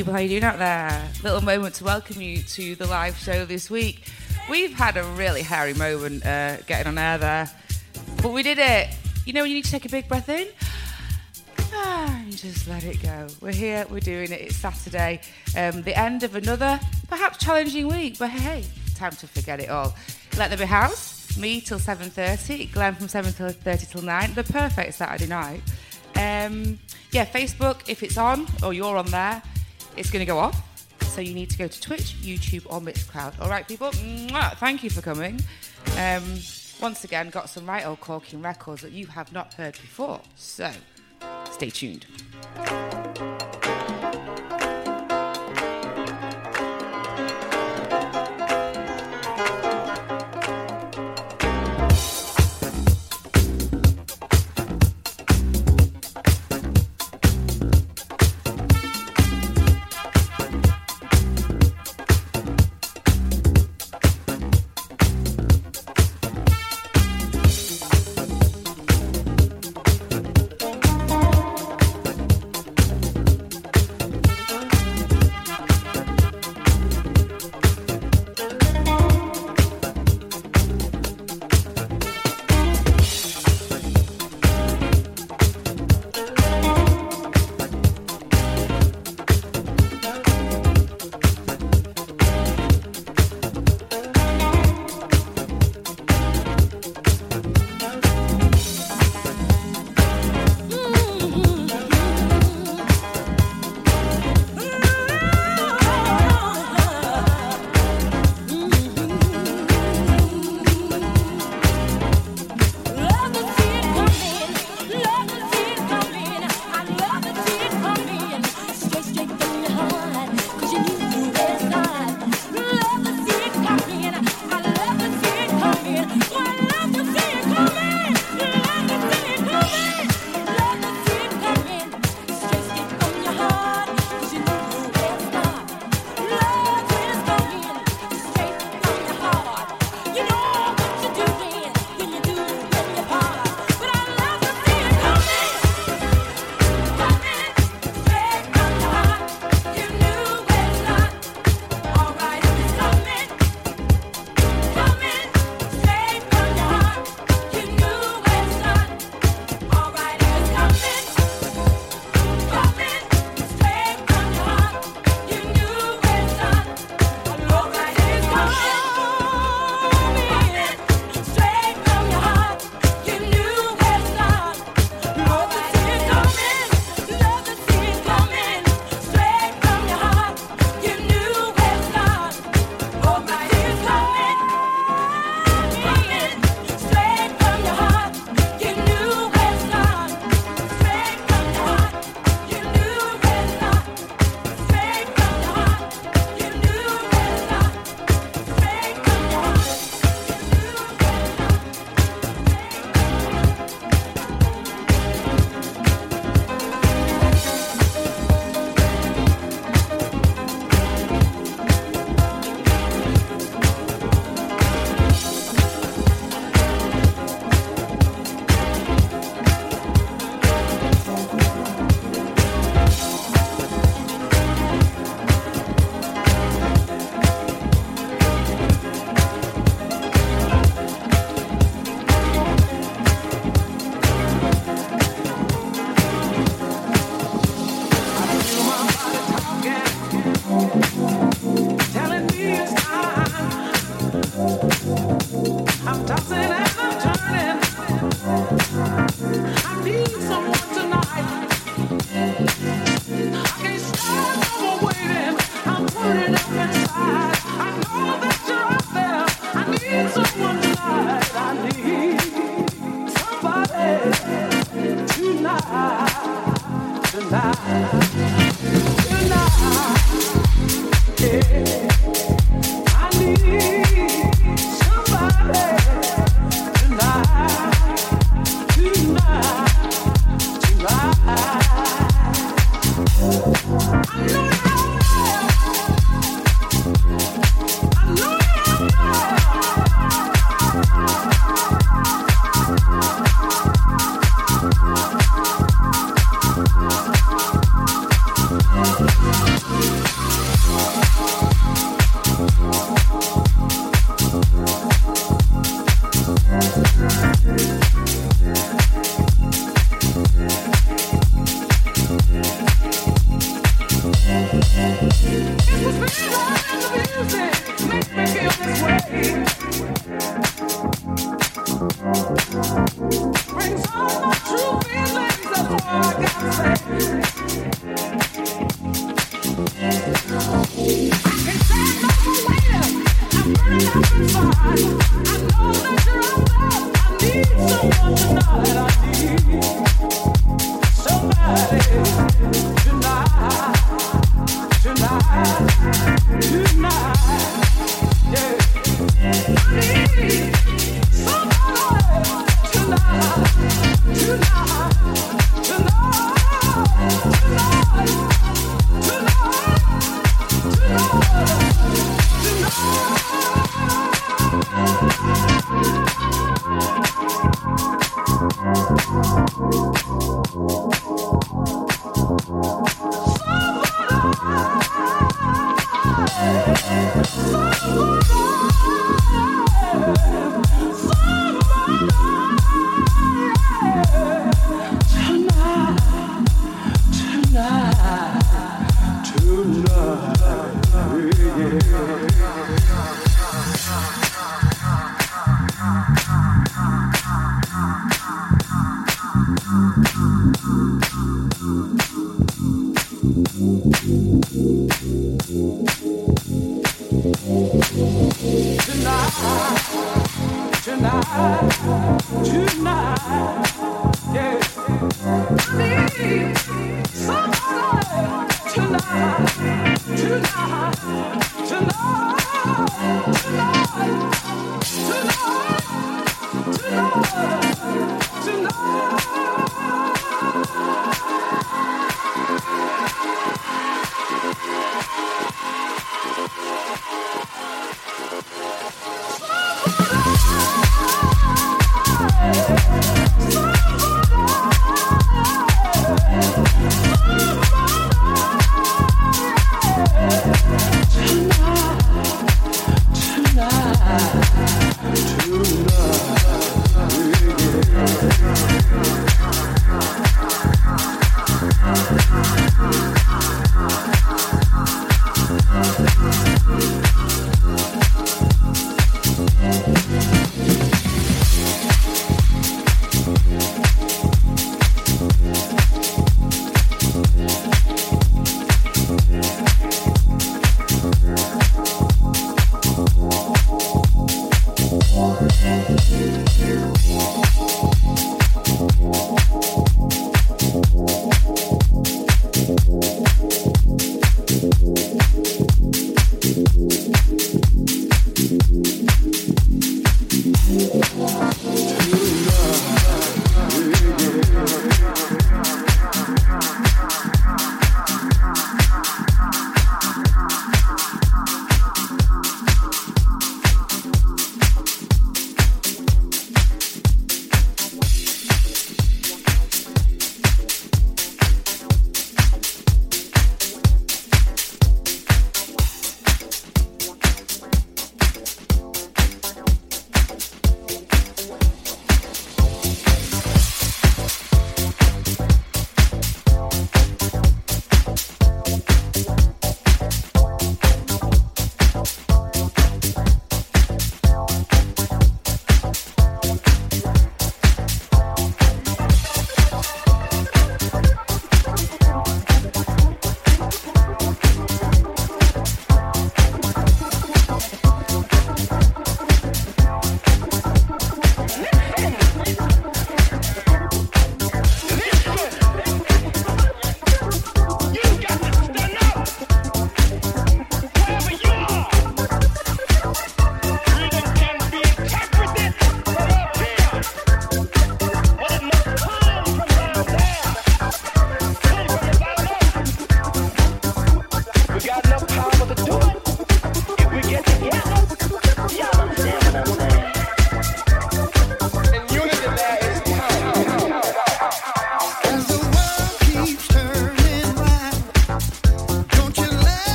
people, how you doing out there? Little moment to welcome you to the live show this week. We've had a really hairy moment uh, getting on air there, but we did it. You know when you need to take a big breath in? Ah, and just let it go. We're here, we're doing it. It's Saturday, um, the end of another perhaps challenging week, but hey, time to forget it all. Let there be house, me till 7.30, Glenn from 7.30 till 9, the perfect Saturday night. Um, yeah, Facebook, if it's on or you're on there, it's going to go off. So you need to go to Twitch, YouTube, or Mixcloud. All right, people. Mwah, thank you for coming. Um, once again, got some right old corking records that you have not heard before. So stay tuned.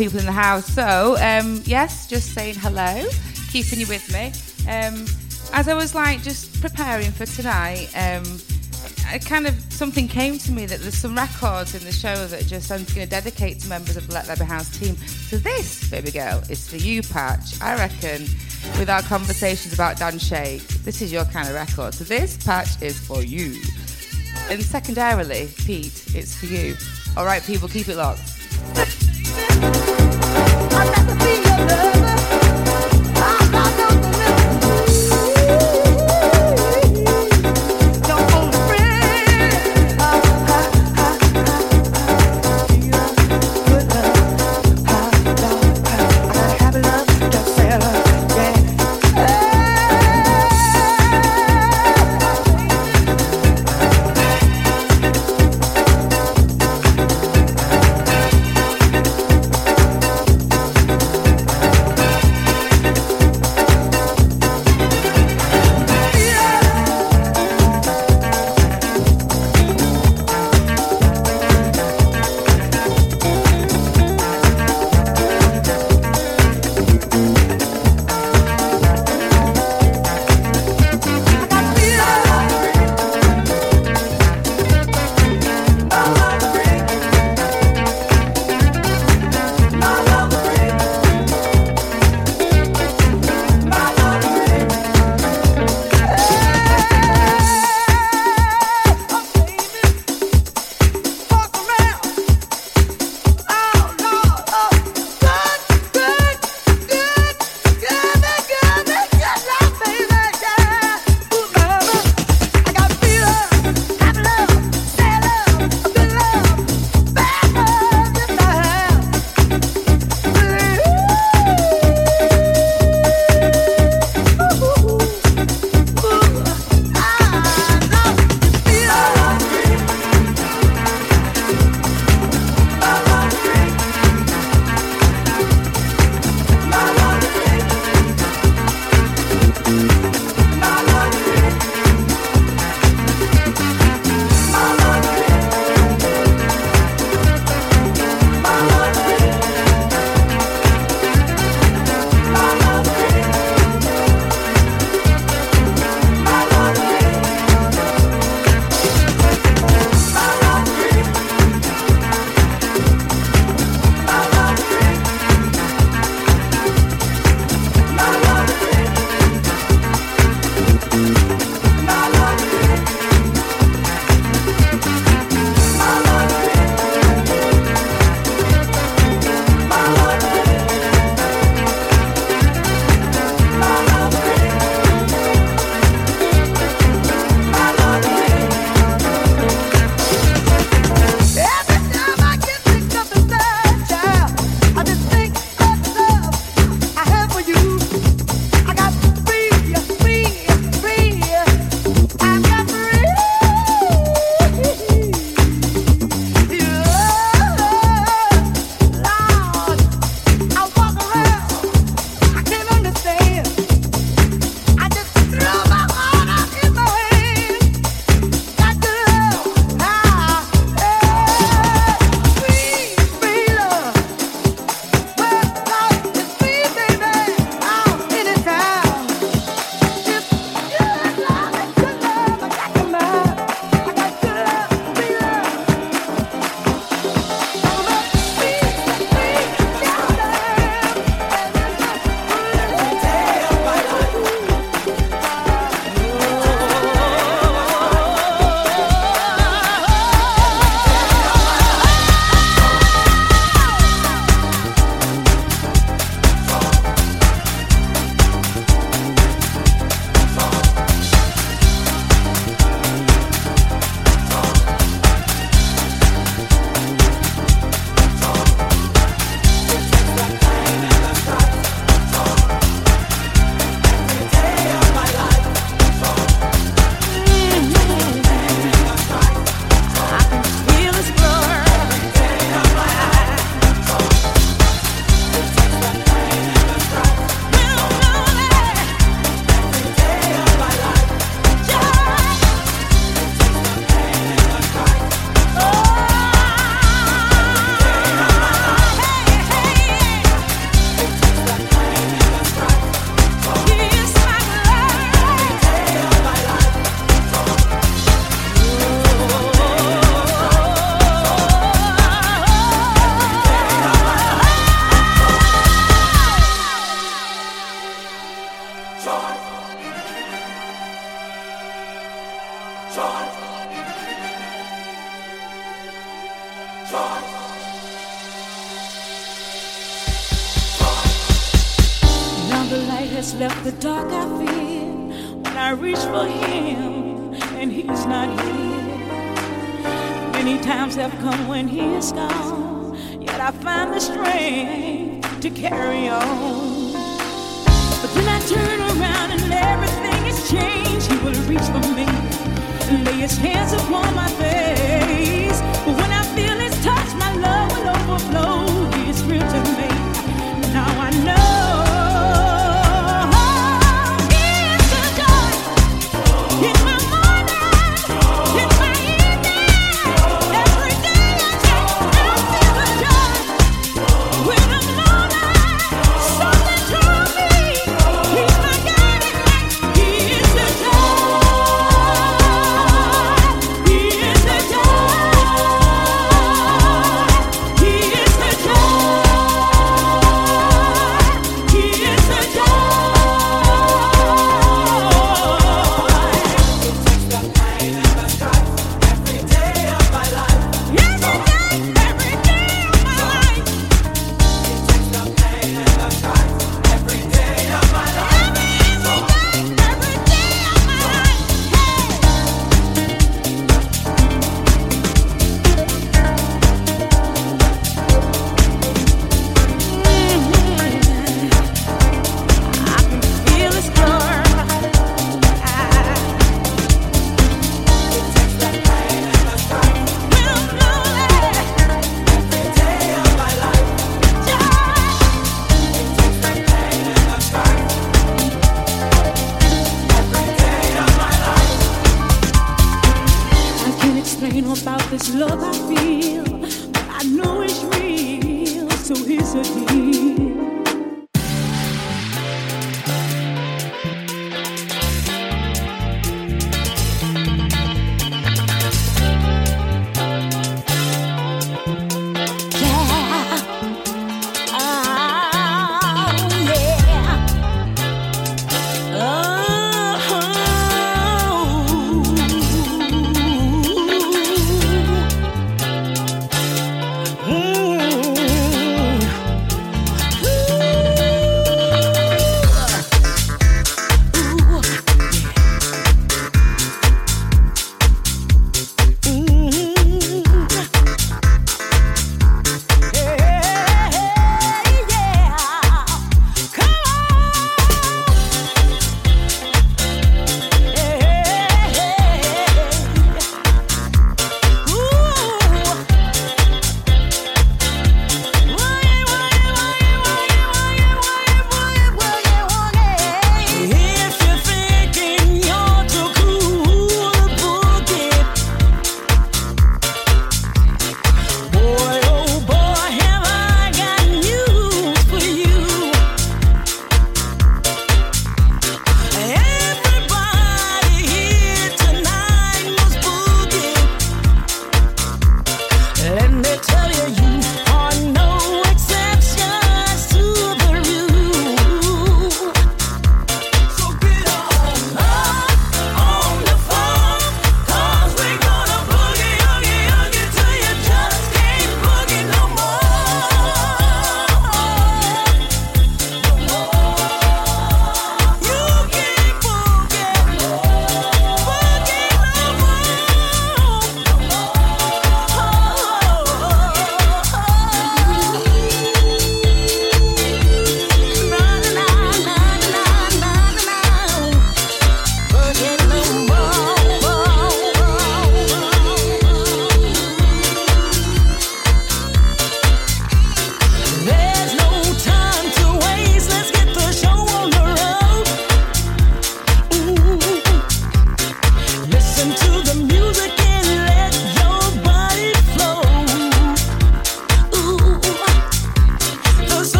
People in the house. So, um, yes, just saying hello, keeping you with me. Um, as I was like just preparing for tonight, um, I kind of something came to me that there's some records in the show that just I'm going to dedicate to members of the Let There Be House team. So this, baby girl, is for you, Patch. I reckon with our conversations about Dan Shake, this is your kind of record. So this patch is for you. And secondarily, Pete, it's for you. All right, people, keep it locked never be your love.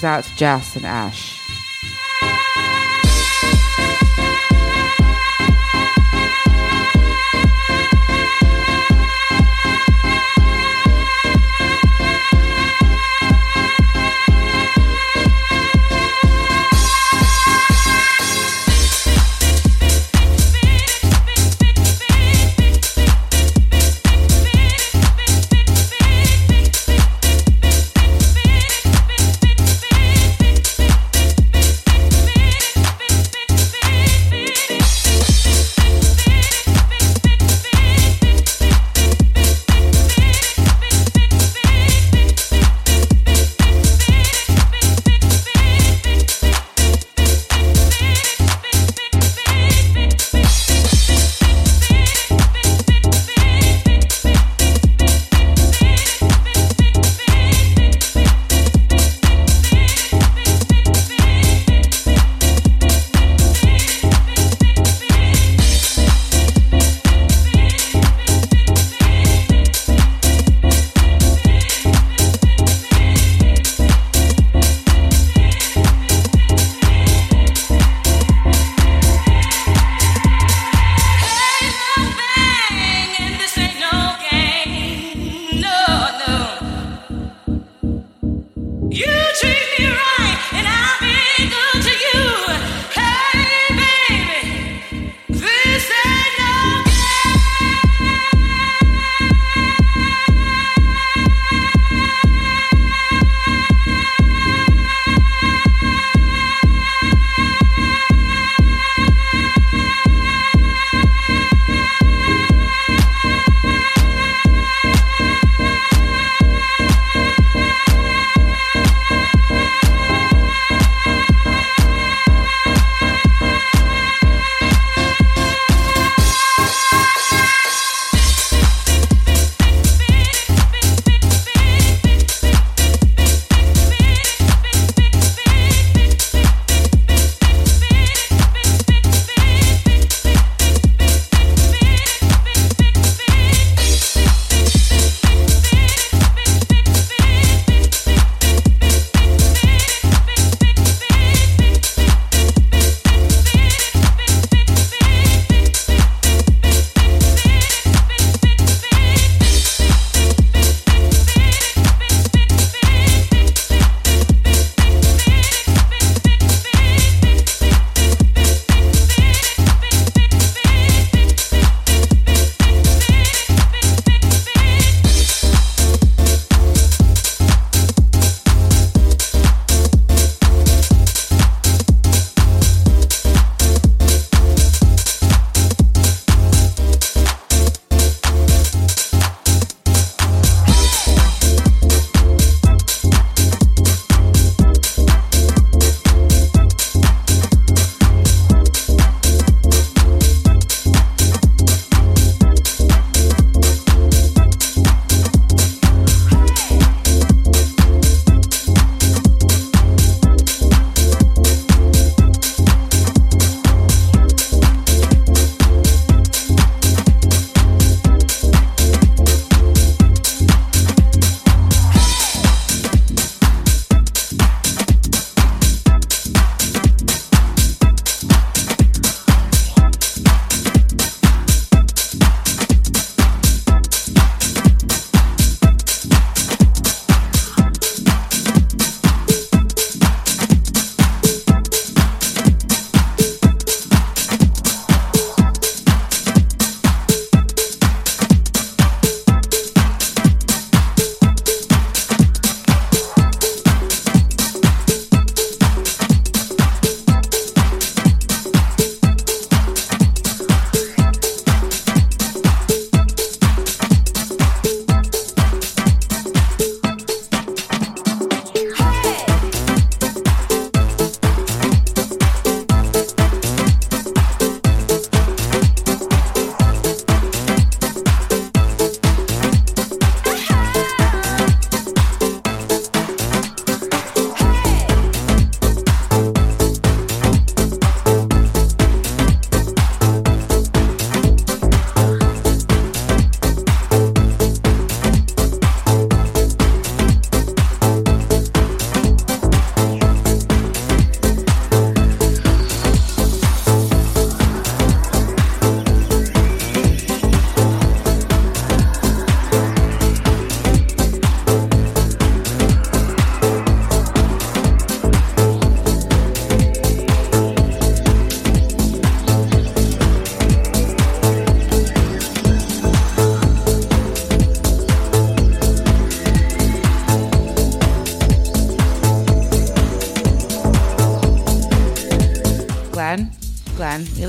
Goes out to Jess and Ash.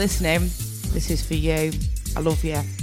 Listening. This is for you. I love you.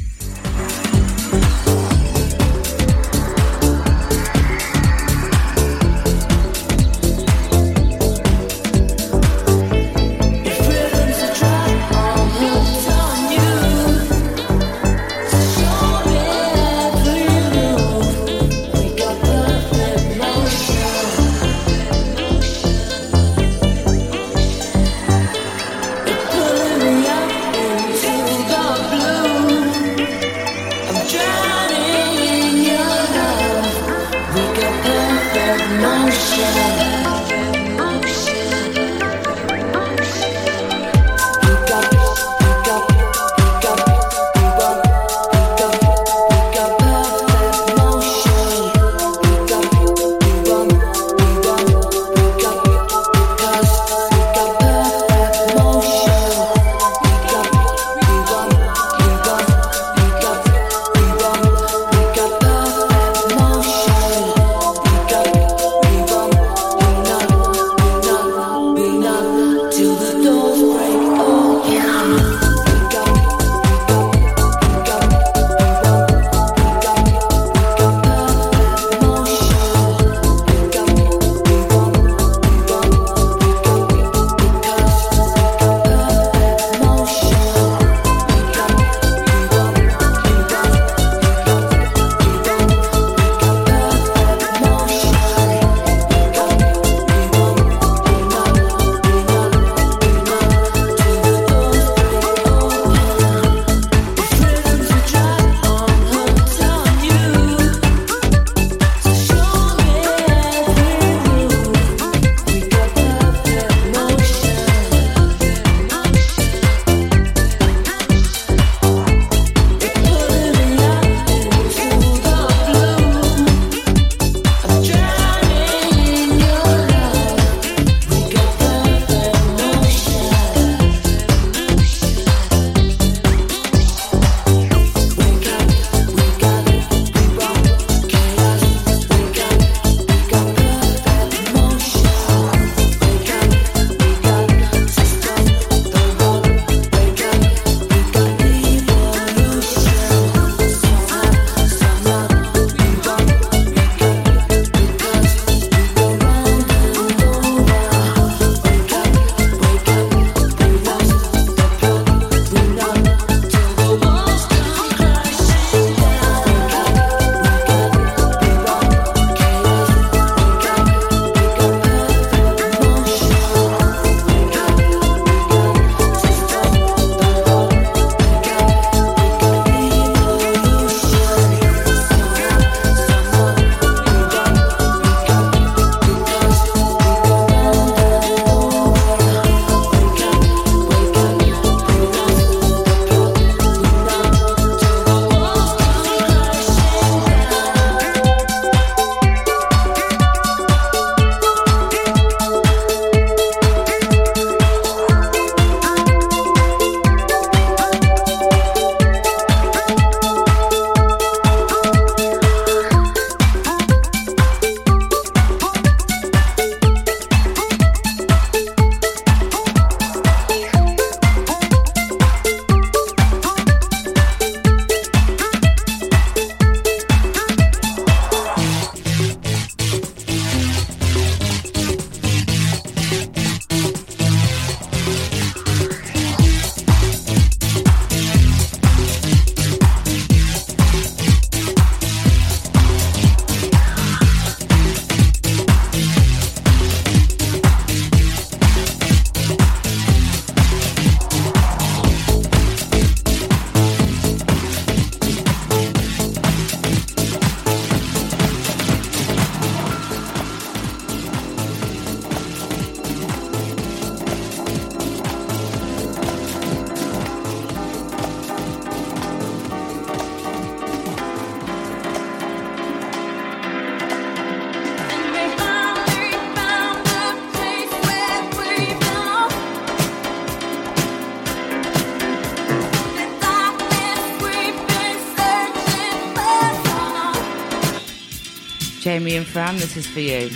Fran, this is for you.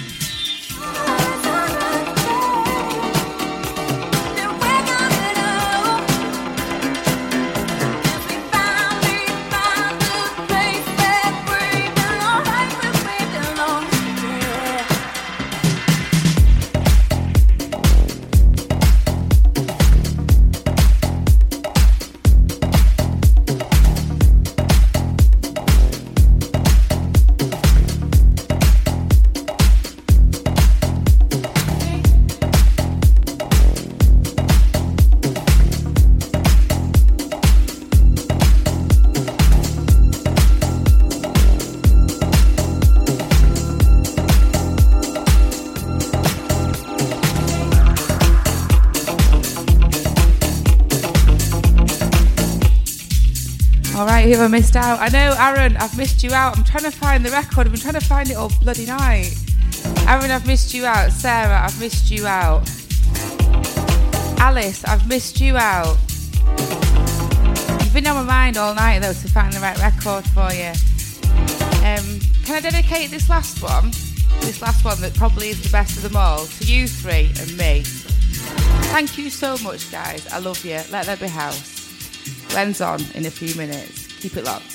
Have I missed out? I know, Aaron, I've missed you out. I'm trying to find the record. I've been trying to find it all bloody night. Aaron, I've missed you out. Sarah, I've missed you out. Alice, I've missed you out. You've been on my mind all night though to find the right record for you. Um, can I dedicate this last one, this last one that probably is the best of them all, to you three and me? Thank you so much, guys. I love you. Let there be house. Glenn's on in a few minutes. Keep it locked.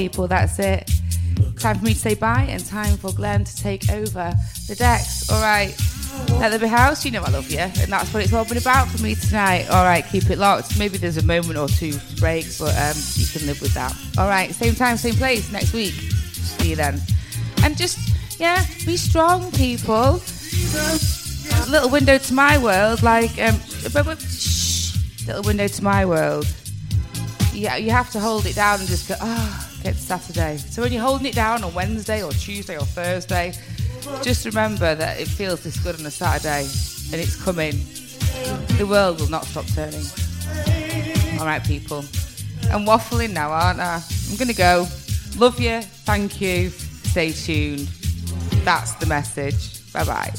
People, that's it. Time for me to say bye and time for Glenn to take over the decks. All right. At the house, you know I love you, and that's what it's all been about for me tonight. All right, keep it locked. Maybe there's a moment or two to break, but um, you can live with that. All right, same time, same place next week. See you then. And just, yeah, be strong, people. Little window to my world, like, um, shh, little window to my world. Yeah, you have to hold it down and just go, ah, oh, it's Saturday. So when you're holding it down on Wednesday or Tuesday or Thursday, just remember that it feels this good on a Saturday and it's coming. The world will not stop turning. All right, people. I'm waffling now, aren't I? I'm going to go. Love you. Thank you. Stay tuned. That's the message. Bye bye.